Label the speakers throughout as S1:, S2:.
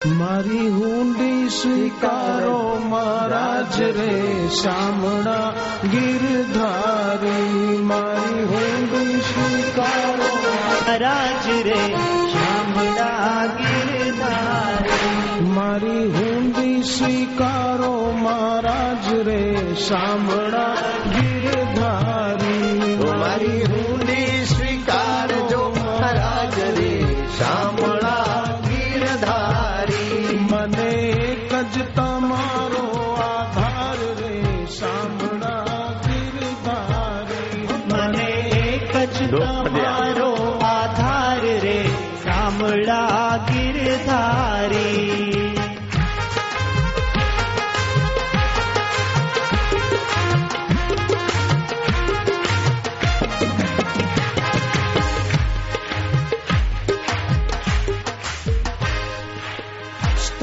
S1: મારી હુંડી સ્વીકારો મહારાજ રે શામળા ગિરધારી મારી હુંડી સ્વીકારો
S2: રાજ રે શામળા ગિરધારી
S1: મારી હુંડી સ્વીકારો મહારાજ રે શામળા गजता
S3: तमारो
S1: आधार रे सामड़ा गिरधारी मने गजता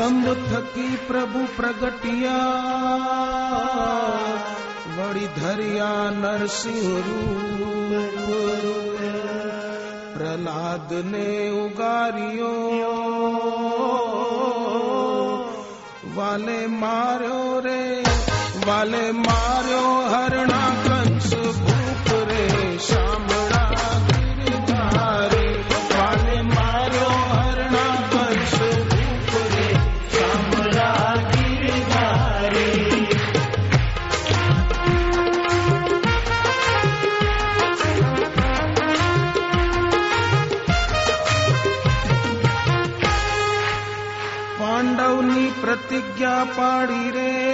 S1: स्तंभ थकी प्रभु प्रगटिया। बड़ी धरिया नरसिंह प्रहलाद ने उगारियो। वाले मारो रे, वाले मारो हरणा पाड़ी रे।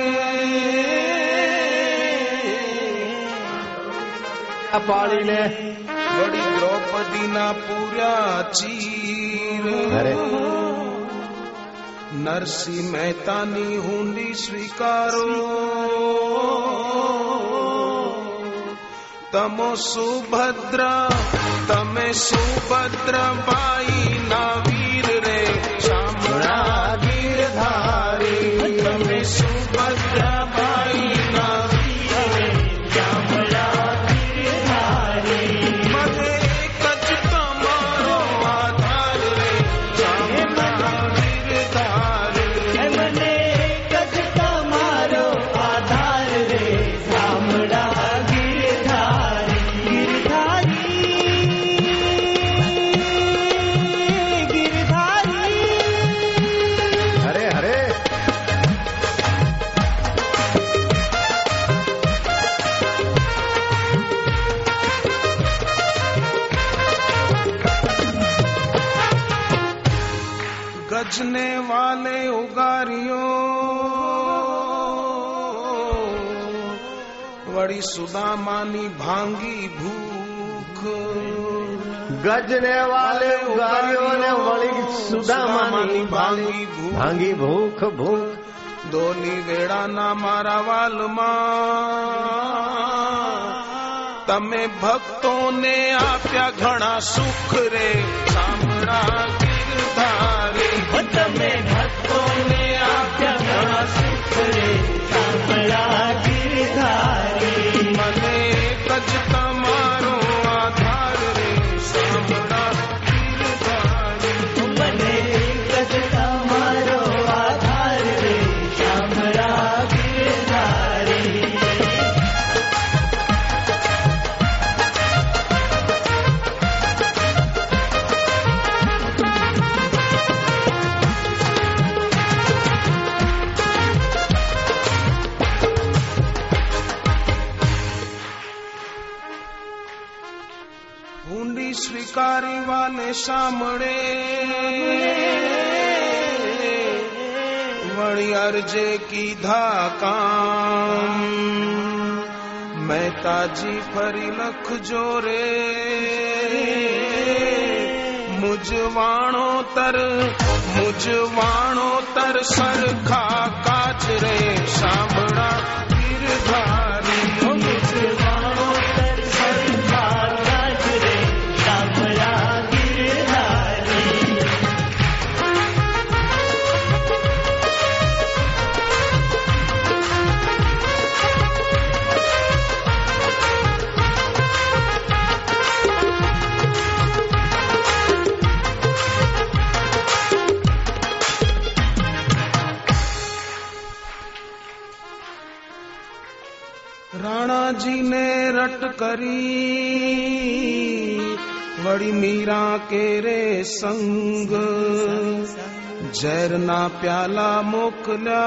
S1: पाड़ी ले बड़ी द्रौपदी ना पूरा
S2: चीर। अरे। नरसी मेहतानी हुंडी स्वीकारो। तमो सुभद्रा तमे सुभद्र
S3: बाई नावी।
S1: ગજને વાલે ઉગાર્યો વળી સુદામાની ભાંગી ભૂખ
S3: ગજને વાલે ઉગાર્યો ને વળી સુદામાની ભાંગી ભાંગી ભૂખ ભૂખ
S1: દોની વેળાના મારા વાલમાં તમે ભક્તોને આપ્યા ઘણા સુખ રે સામળા ગીરધારી
S2: તમે ભક્તોને આપ્યા ઘણા સુખ રે શામળા ગિરધારી
S1: गिरधारी मने बजता सामणे। वणी अर्जे की धाका मैं ताजी फरी लख जोरे। मुझ
S2: वाणो तर, मुझ वाणो तर सरखा काचरे
S1: सामना गिरधा रट करी वड़ी मीरा के रे संग। जैरना प्याला मोकला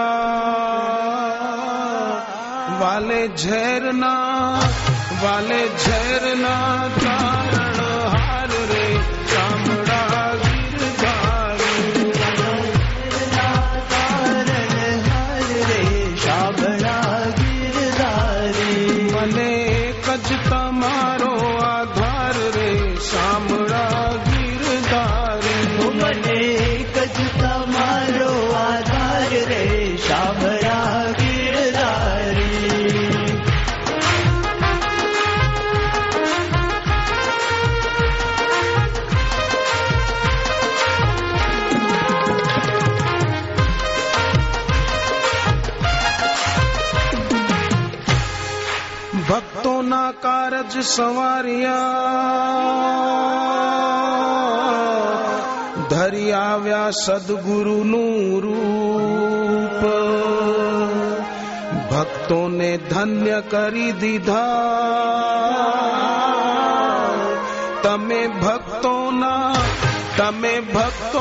S1: वाले झैरना वाले झैरना चारण ભક્તોના કારજ સંવાર્યા ધરી આવ્યા સદગુરુનું રૂપ ભક્તોને ધન્ય કરી દીધા તમે ભક્તોના તમે ભક્તોના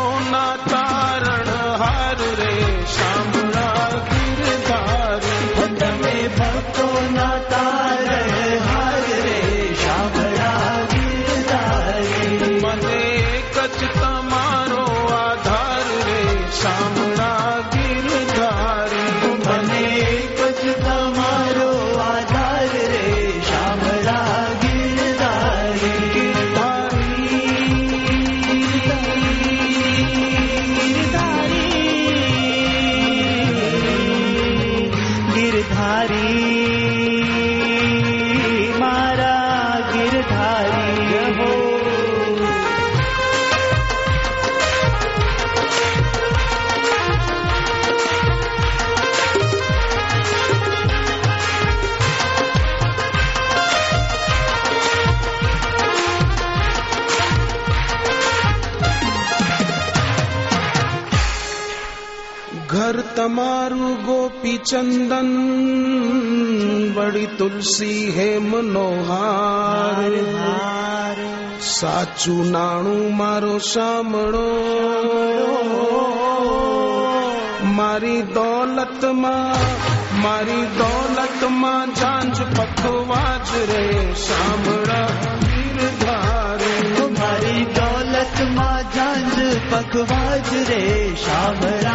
S1: Thank you. તમારું ગોપી ચંદન બડી તુલસી હે મનોહાર
S2: હાર
S1: સાચું નાણું મારો સાંભળો મારી દોલતમાં મારી દોલતમાં જાંજ પકવા જ રે સાંભળા ગીરધારી
S2: મારી દોલતમાં ઝાંઝ પકવાજ રે શામળા